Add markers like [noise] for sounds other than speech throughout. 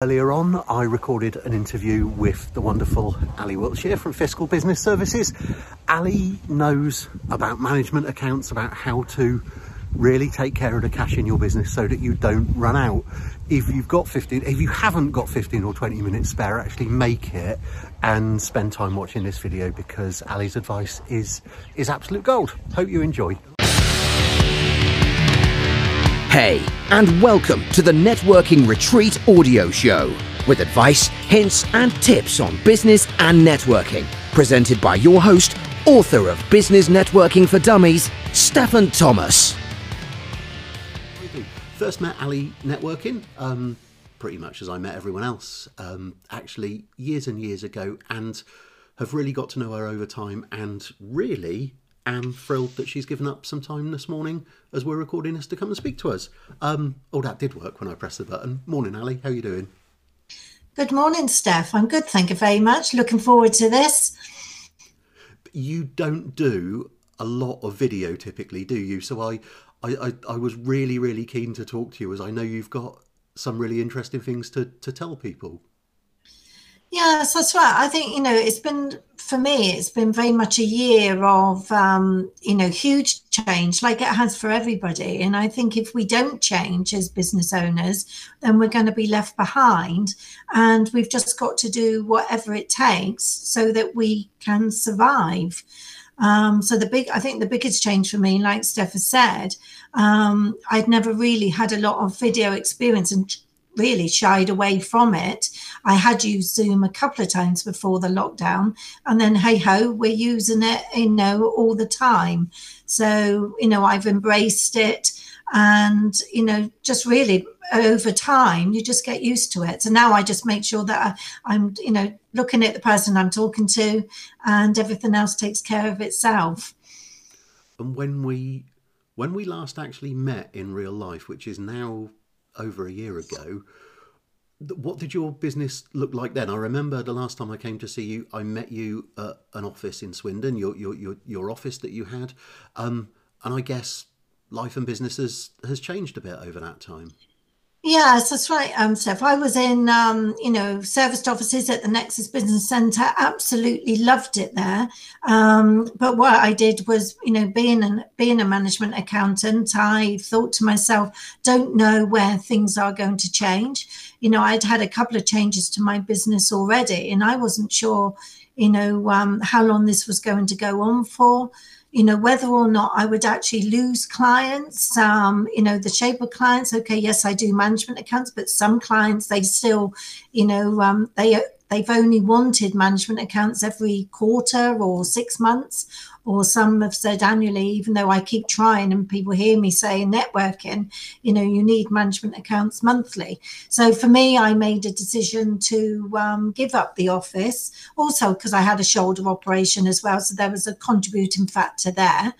Earlier on, I recorded an interview with the wonderful Ali Wiltshire from Fiscal Business Services. Ali knows about management accounts, about how to really take care of the cash in your business so that you don't run out. If you've got 15, if you haven't got 15 or 20 minutes spare, actually make it and spend time watching this video because Ali's advice is, is absolute gold. Hope you enjoy. Hey, and welcome to the Networking Retreat audio show with advice, hints, and tips on business and networking. Presented by your host, author of Business Networking for Dummies, Stefan Thomas. First met Ali networking, um, pretty much as I met everyone else, um, actually years and years ago, and have really got to know her over time and really am thrilled that she's given up some time this morning as we're recording this to come and speak to us. Um, oh, that did work when I pressed the button. Morning, Ali. How are you doing? Good morning, Steph. I'm good, thank you very much. Looking forward to this. You don't do a lot of video typically, do you? So I, I, I, I was really, really keen to talk to you as I know you've got some really interesting things to, to tell people. Yes, that's right. I think, you know, it's been, for me, it's been very much a year of, um, you know, huge change, like it has for everybody. And I think if we don't change as business owners, then we're going to be left behind. And we've just got to do whatever it takes so that we can survive. Um, so the big, I think the biggest change for me, like Steph has said, um, I'd never really had a lot of video experience and really shied away from it. I had used Zoom a couple of times before the lockdown, and then hey ho, we're using it, you know, all the time. So, you know, I've embraced it and, you know, just really over time, you just get used to it. So now I just make sure that I, I'm, you know, looking at the person I'm talking to and everything else takes care of itself. And when we when we last actually met in real life, which is now over a year ago. What did your business look like then? I remember the last time I came to see you, I met you at an office in Swindon, your your your, your office that you had, um, and I guess life and business has, has changed a bit over that time. Yes, that's right, um, Steph. I was in, um, you know, serviced offices at the Nexus Business Centre. Absolutely loved it there. Um, but what I did was, you know, being an being a management accountant, I thought to myself, don't know where things are going to change. You know, I'd had a couple of changes to my business already, and I wasn't sure, you know, um, how long this was going to go on for you know whether or not i would actually lose clients um, you know the shape of clients. Okay yes i do management accounts but some clients they still you know um, they they've only wanted management accounts every quarter or six months or some have said annually, even though I keep trying and people hear me say networking, you know, you need management accounts monthly. So for me, I made a decision to um, give up the office, also because I had a shoulder operation as well. So there was a contributing factor there.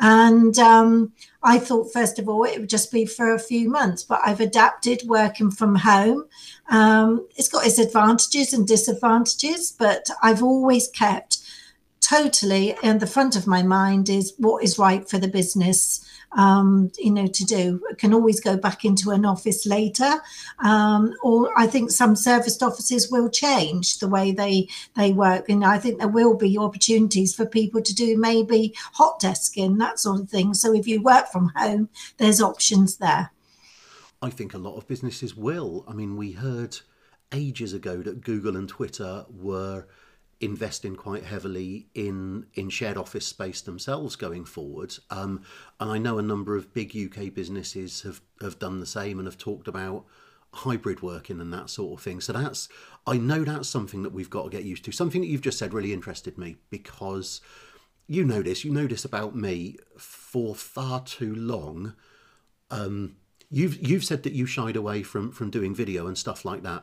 And um, I thought, first of all, it would just be for a few months, but I've adapted working from home. Um, it's got its advantages and disadvantages, but I've always kept totally in the front of my mind is what is right for the business um, you know to do. I can always go back into an office later. Um, or i think some serviced offices will change the way they they work. And i think there will be opportunities for people to do maybe hot desking that sort of thing. So if you work from home there's options there. I think a lot of businesses will. I mean we heard ages ago that google and twitter were investing quite heavily in in shared office space themselves going forward. Um, and I know a number of big UK businesses have have done the same and have talked about hybrid working and that sort of thing. So that's I know that's something that we've got to get used to. Something that you've just said really interested me because you know this, you know this about me for far too long. Um, you've you've said that you shied away from from doing video and stuff like that.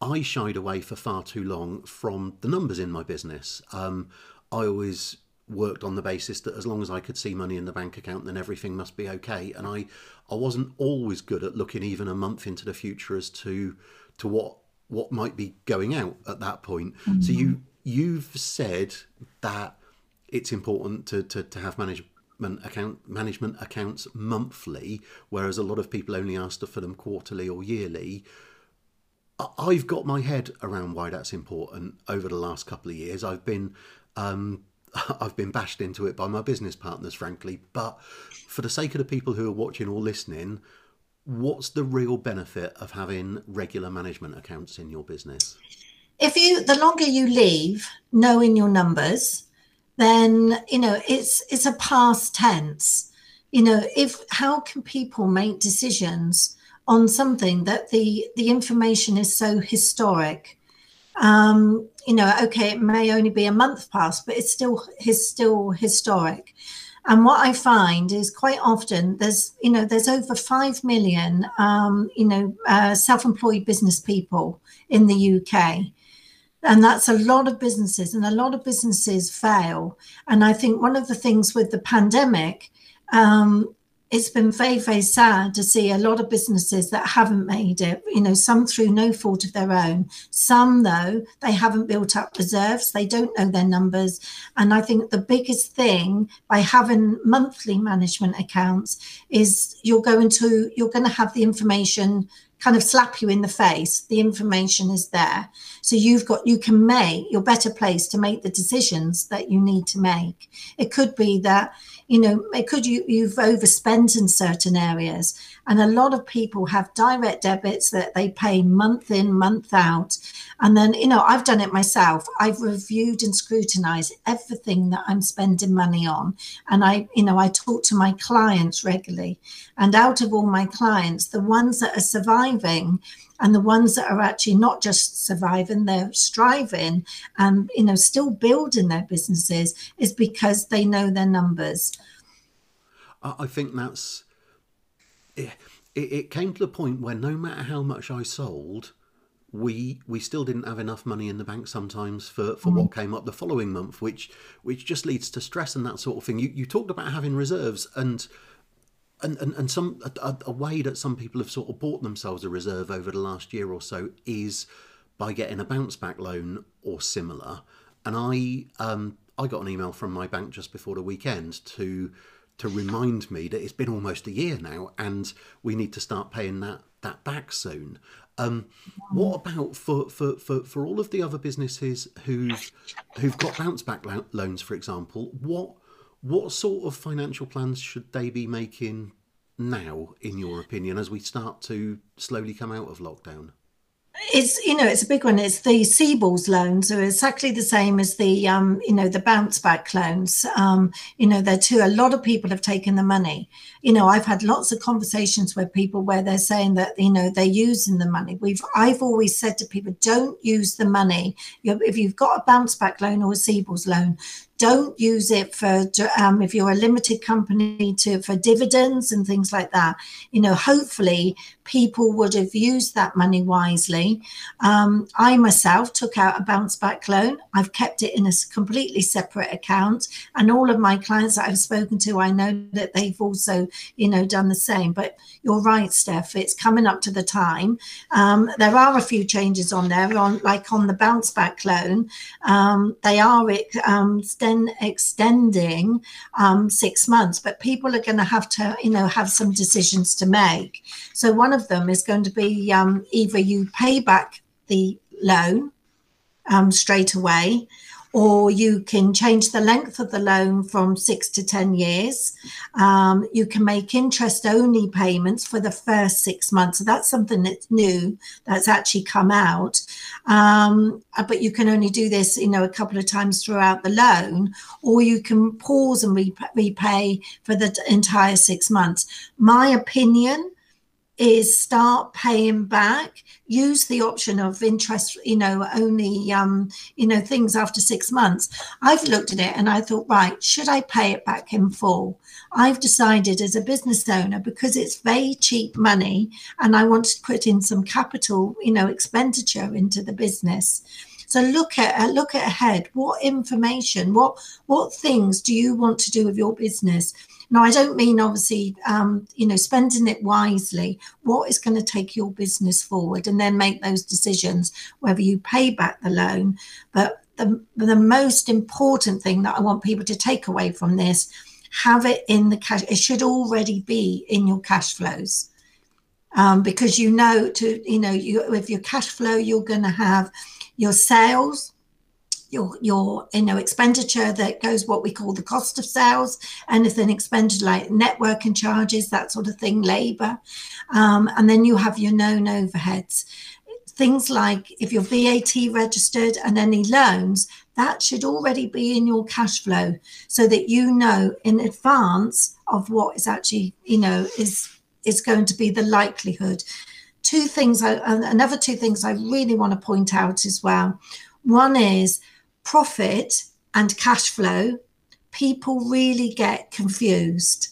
I shied away for far too long from the numbers in my business. Um, I always worked on the basis that as long as I could see money in the bank account, then everything must be okay. And I, I wasn't always good at looking even a month into the future as to to what what might be going out at that point. Mm-hmm. So you you've said that it's important to, to, to have management account management accounts monthly, whereas a lot of people only ask for them quarterly or yearly I've got my head around why that's important over the last couple of years. I've been um, [laughs] I've been bashed into it by my business partners, frankly. But for the sake of the people who are watching or listening, what's the real benefit of having regular management accounts in your business? If you, the longer you leave knowing your numbers, then you know it's it's a past tense. You know, if how can people make decisions on something that the the information is so historic? Um, you know, okay, it may only be a month past, but it's still is still historic. And what I find is quite often there's, you know, there's over 5 million, um, you know, uh, self employed business people in the UK. And that's a lot of businesses, and a lot of businesses fail. And I think one of the things with the pandemic um, it's been very, very sad to see a lot of businesses that haven't made it, you know, some through no fault of their own. Some, though, they haven't built up reserves, they don't know their numbers. And I think the biggest thing by having monthly management accounts is you're going to you're going to have the information kind of slap you in the face the information is there so you've got you can make you're better placed to make the decisions that you need to make it could be that you know it could you you've overspent in certain areas. And a lot of people have direct debits that they pay month in month out. And then you know i've done it myself. I've reviewed and scrutinized everything that i'm spending money on. And i you know i talk to my clients regularly. And out of all my clients the ones that are surviving and the ones that are actually not just surviving they're striving and you know still building their businesses is because they know their numbers i think that's it, it came to the point where no matter how much i sold we we still didn't have enough money in the bank sometimes for, for mm. what came up the following month, which which just leads to stress and that sort of thing. You you talked about having reserves and and, and, and some a, a, way that some people have sort of bought themselves a reserve over the last year or so is by getting a bounce back loan or similar. And I um, I got an email from my bank just before the weekend to to remind me that it's been almost a year now and we need to start paying that that back soon. Um, what about for, for, for, for all of the other businesses who've who've got bounce back loans, for example? What what sort of financial plans should they be making now, in your opinion, as we start to slowly come out of lockdown? it's you know it's a big one. It's the CBILS loans are exactly the same as the um you know the bounce back loans. Um you know they're too a lot of people have taken the money. You know i've had lots of conversations with people where they're saying that you know they're using the money. We've i've always said to people don't use the money. If you've got a bounce back loan or a CBILS loan don't use it for um, if you're a limited company to for dividends and things like that. You know hopefully people would have used that money wisely. Um, i myself took out a bounce back loan. I've kept it in a completely separate account. And all of my clients that i've spoken to i know that they've also you know done the same. But you're right steph it's coming up to the time. Um, there are a few changes on there. On like on the bounce back loan um, they are um, extend, extending um, six months, but people are going to have to, you know, have some decisions to make. So one of them is going to be um, either you pay back the loan um, straight away, or you can change the length of the loan from six to 10 years. Um, you can make interest only payments for the first six months. So that's something that's new that's actually come out. Um, uh, but you can only do this, you know, a couple of times throughout the loan, or you can pause and repay for the entire six months. My opinion is start paying back use the option of interest you know only um you know things after six months. I've looked at it and i thought right should i pay it back in full? I've decided as a business owner because it's very cheap money and i want to put in some capital you know expenditure into the business. So look at uh, look at ahead. What information what what things do you want to do with your business now, I don't mean obviously, um, you know, spending it wisely. What is going to take your business forward, and then make those decisions whether you pay back the loan. But the the most important thing that I want people to take away from this: have it in the cash. It should already be in your cash flows. um, because you know to you know you with your cash flow you're going to have your sales your your you know expenditure that goes what we call the cost of sales anything expenditure like networking charges that sort of thing labor. Um, and then you have your known overheads. Things like if you're vat registered and any loans that should already be in your cash flow so that you know in advance of what is actually you know is is going to be the likelihood. Two things I, another two things i really want to point out as well. One is profit and cash flow, people really get confused.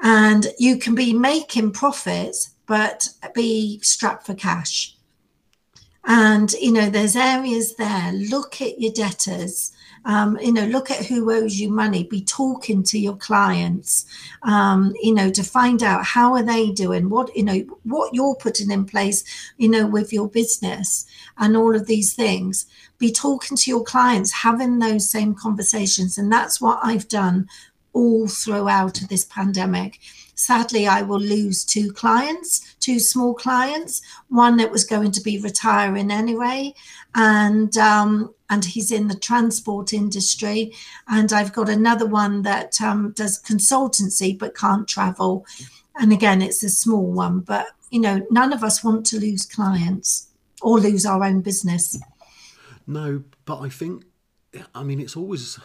And you can be making profits, but be strapped for cash. And, you know, there's areas there. Look at your debtors. Um, you know, look at who owes you money. Be talking to your clients, um, you know, to find out how are they doing, what you know, what you're putting in place, you know, with your business and all of these things be talking to your clients, having those same conversations. And that's what I've done all throughout this pandemic. Sadly, I will lose two clients, two small clients. One that was going to be retiring anyway, and um, and he's in the transport industry. And I've got another one that um, does consultancy but can't travel. And again, it's a small one. But you know, none of us want to lose clients or lose our own business. No, but I think, I mean, it's always,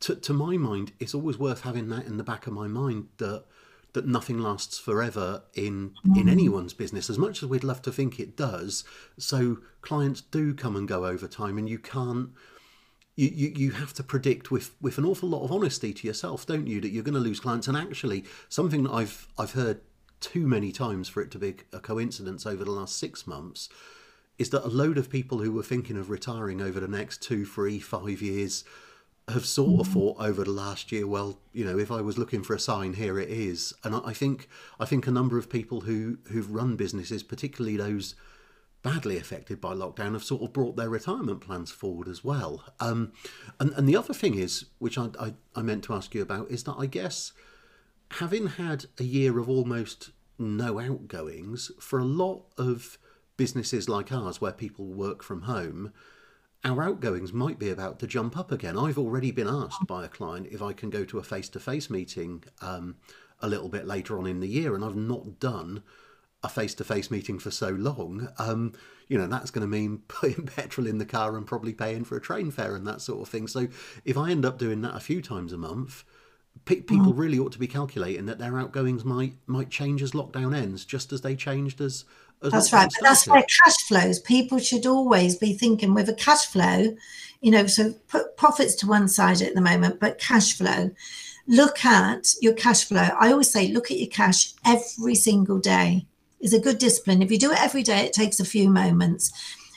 to, to my mind, it's always worth having that in the back of my mind that that nothing lasts forever in mm. in anyone's business as much as we'd love to think it does so clients do come and go over time and you can't you, you, you have to predict with, with an awful lot of honesty to yourself, don't you, that you're going to lose clients. And actually, something that I've I've heard too many times for it to be a coincidence over the last six months is that a load of people who were thinking of retiring over the next two, three, five years have sort of mm. thought over the last year, well, you know, if I was looking for a sign, here it is. And I think I think a number of people who who've run businesses, particularly those badly affected by lockdown, have sort of brought their retirement plans forward as well. Um, and and the other thing is, which I, I I meant to ask you about, is that I guess having had a year of almost no outgoings for a lot of businesses like ours where people work from home, our outgoings might be about to jump up again. I've already been asked by a client if I can go to a face to face meeting um, a little bit later on in the year, and I've not done a face to face meeting for so long. Um, you know, that's going to mean [laughs] putting petrol in the car and probably paying for a train fare and that sort of thing. So if I end up doing that a few times a month, people mm. really ought to be calculating that their outgoings might might change as lockdown ends, just as they changed as that's right. But that's where cash flows. People should always be thinking with a cash flow, you know, so put profits to one side at the moment, but cash flow. Look at your cash flow. I always say, look at your cash every single day. Is a good discipline. If you do it every day, it takes a few moments.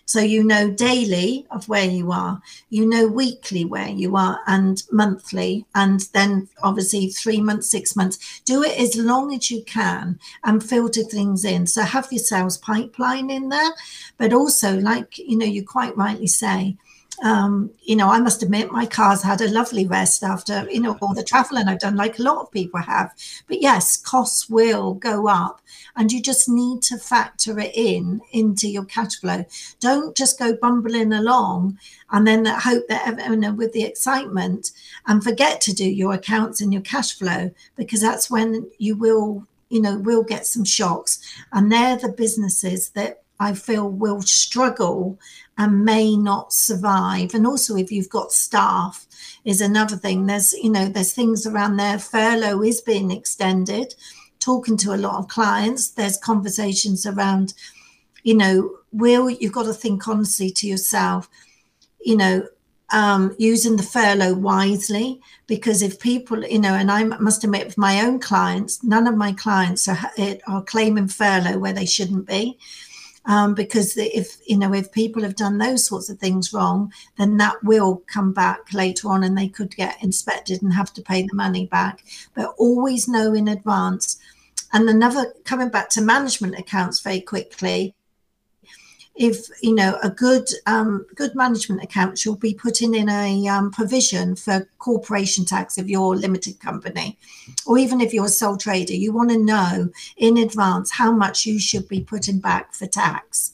So you know daily of where you are, you know weekly where you are, and monthly, and then obviously three months, six months. Do it as long as you can and filter things in. So have your sales pipeline in there, but also, like you know, you quite rightly say, um, you know, I must admit my car's had a lovely rest after, you know, all the traveling I've done, like a lot of people have. But yes, costs will go up and you just need to factor it in into your cash flow. Don't just go bumbling along and then hope that with the excitement and forget to do your accounts and your cash flow because that's when you will, you know, will get some shocks. And they're the businesses that I feel will struggle and may not survive. And also, if you've got staff, is another thing. There's, you know, there's things around there. Furlough is being extended. Talking to a lot of clients, there's conversations around, you know, will you've got to think honestly to yourself, you know, um, using the furlough wisely because if people, you know, and I must admit, with my own clients, none of my clients are, are claiming furlough where they shouldn't be um, because if you know if people have done those sorts of things wrong, then that will come back later on, and they could get inspected and have to pay the money back. But always know in advance. And another coming back to management accounts very quickly. If you know a good um, good management account should be putting in a um, provision for corporation tax if you're a limited company. Or even if you're a sole trader you want to know in advance how much you should be putting back for tax.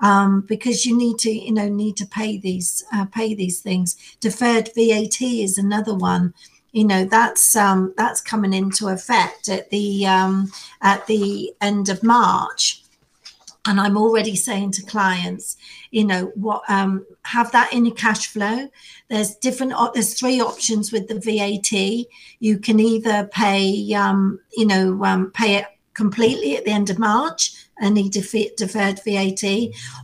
Um, because you need to you know need to pay these uh, pay these things. Deferred vat is another one. You know that's um, that's coming into effect at the um, at the end of march and i'm already saying to clients you know what um, have that in your cash flow there's different there's three options with the vat you can either pay um, you know um, pay it completely at the end of march any deferred VAT,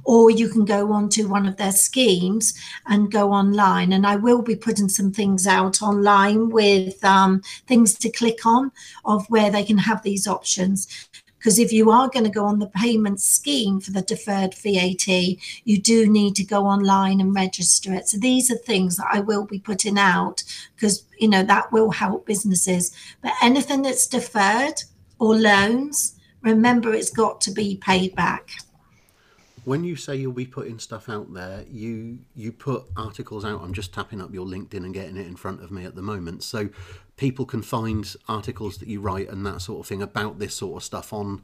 or you can go on to one of their schemes and go online. And I will be putting some things out online with um, things to click on of where they can have these options. Because if you are going to go on the payment scheme for the deferred VAT, you do need to go online and register it. So these are things that I will be putting out because, you know, that will help businesses. But anything that's deferred or loans, remember it's got to be paid back when you say you'll be putting stuff out there you you put articles out i'm just tapping up your linkedin and getting it in front of me at the moment so people can find articles that you write and that sort of thing about this sort of stuff on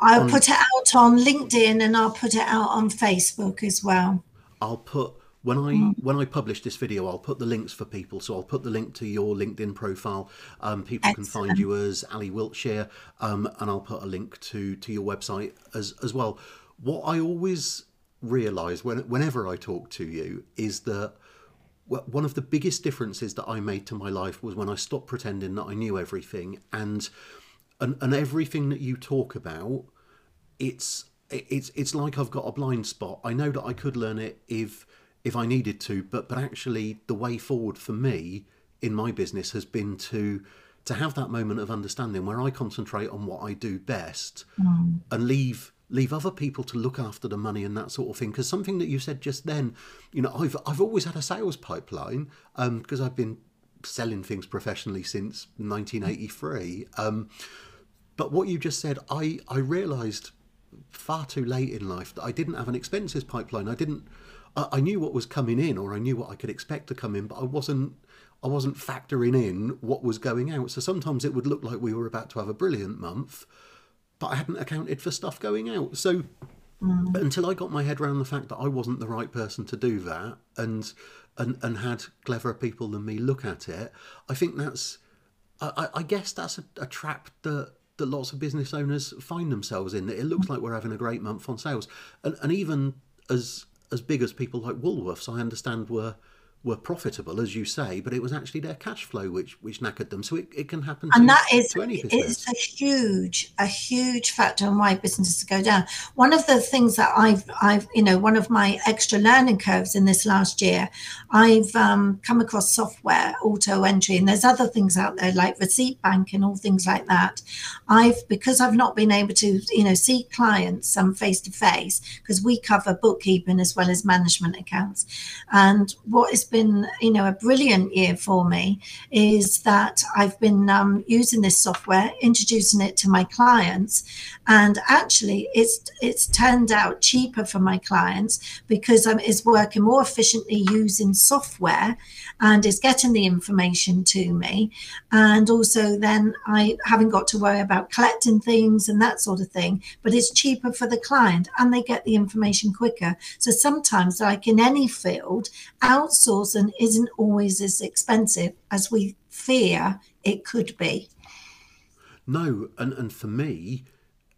i'll on, put it out on linkedin and i'll put it out on facebook as well i'll put when I mm. when I publish this video, I'll put the links for people. So I'll put the link to your LinkedIn profile. Um, people Excellent. can find you as Ali Wiltshire, um, and I'll put a link to to your website as as well. What I always realise when whenever I talk to you is that one of the biggest differences that I made to my life was when I stopped pretending that I knew everything, and and, and everything that you talk about, it's it's it's like I've got a blind spot. I know that I could learn it if if I needed to. But but actually, the way forward for me in my business has been to to have that moment of understanding where I concentrate on what I do best mm. and leave leave other people to look after the money and that sort of thing. Because something that you said just then, you know, I've I've always had a sales pipeline because um, I've been selling things professionally since 1983. Um, but what you just said, I I realised far too late in life that I didn't have an expenses pipeline. I didn't I, knew what was coming in, or I knew what I could expect to come in, but I wasn't I wasn't factoring in what was going out. So sometimes it would look like we were about to have a brilliant month, but I hadn't accounted for stuff going out. So mm. until I got my head around the fact that I wasn't the right person to do that, and and and had cleverer people than me look at it, I think that's I, I guess that's a, a trap that that lots of business owners find themselves in. That It looks like we're having a great month on sales, and and even as as big as people like Woolworths, I understand were were profitable, as you say, but it was actually their cash flow which which knackered them. So it, it can happen to, and that is to any. It's a huge a huge factor in why businesses go down. One of the things that I've I've you know one of my extra learning curves in this last year, I've um, come across software auto entry, and there's other things out there like Receipt Bank and all things like that. I've because I've not been able to you know see clients um face to face because we cover bookkeeping as well as management accounts, and what is been, you know, a brilliant year for me is that I've been um, using this software, introducing it to my clients, and actually, it's it's turned out cheaper for my clients because um, it's working more efficiently using software, and is getting the information to me, and also then I haven't got to worry about collecting things and that sort of thing. But it's cheaper for the client, and they get the information quicker. So sometimes, like in any field, outsource and isn't always as expensive as we fear it could be. No, and, and for me,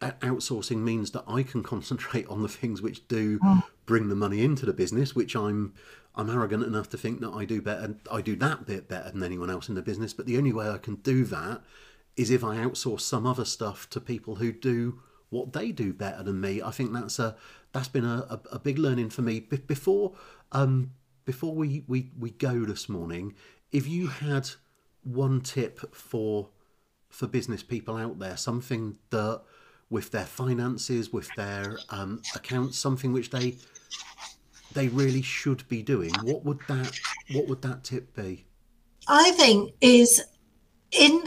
outsourcing means that I can concentrate on the things which do oh. bring the money into the business, which I'm I'm arrogant enough to think that I do better. I do that bit better than anyone else in the business. But the only way I can do that is if I outsource some other stuff to people who do what they do better than me. I think that's a that's been a, a, a big learning for me. Be- before um, before we, we, we go this morning, if you had one tip for for business people out there, something that with their finances, with their um, accounts, something which they they really should be doing, what would that what would that tip be? I think is in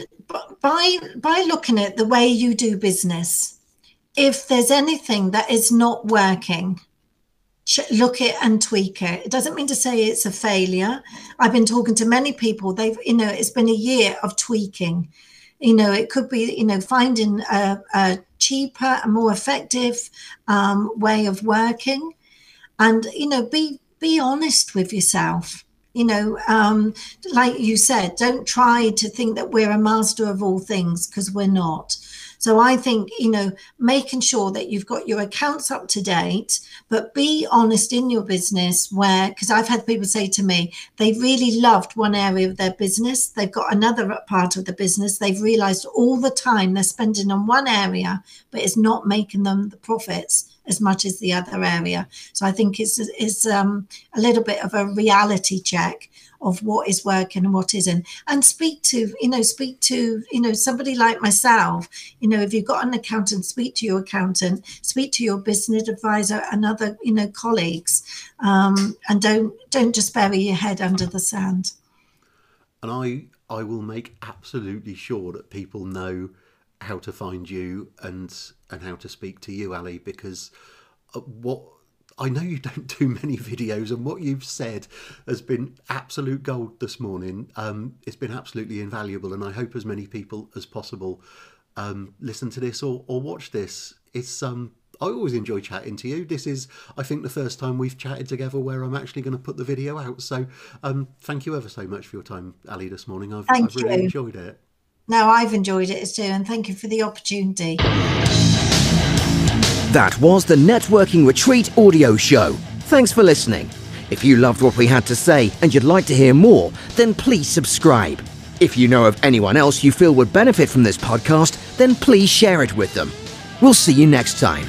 by by looking at the way you do business, if there's anything that is not working, look it and tweak it. It doesn't mean to say it's a failure. I've been talking to many people. They've, you know, it's been a year of tweaking. You know, it could be, you know, finding a, a cheaper and more effective um, way of working, and you know, be be honest with yourself. You know, um, like you said, don't try to think that we're a master of all things because we're not. So I think, you know, making sure that you've got your accounts up to date, but be honest in your business where, because I've had people say to me, they really loved one area of their business. They've got another part of the business. They've realized all the time they're spending on one area, but it's not making them the profits as much as the other area. So I think it's, it's um, a little bit of a reality check of what is working and what isn't. And speak to you know speak to you know somebody like myself. You know if you've got an accountant speak to your accountant speak to your business advisor and other you know colleagues. Um, and don't don't just bury your head under the sand. And i i will make absolutely sure that people know how to find you and and how to speak to you ali because uh, what I know you [laughs] don't do many videos, and what you've said has been absolute gold this morning. Um, it's been absolutely invaluable, and I hope as many people as possible um, listen to this or, or watch this. It's um, I always enjoy chatting to you. This is, I think, the first time we've chatted together where I'm actually going to put the video out. So, um, thank you ever so much for your time, Ali, this morning. I've, I've really enjoyed it. No, I've enjoyed it as too, and thank you for the opportunity. That was the Networking Retreat audio show. Thanks for listening. If you loved what we had to say and you'd like to hear more, then please subscribe. If you know of anyone else you feel would benefit from this podcast, then please share it with them. We'll see you next time.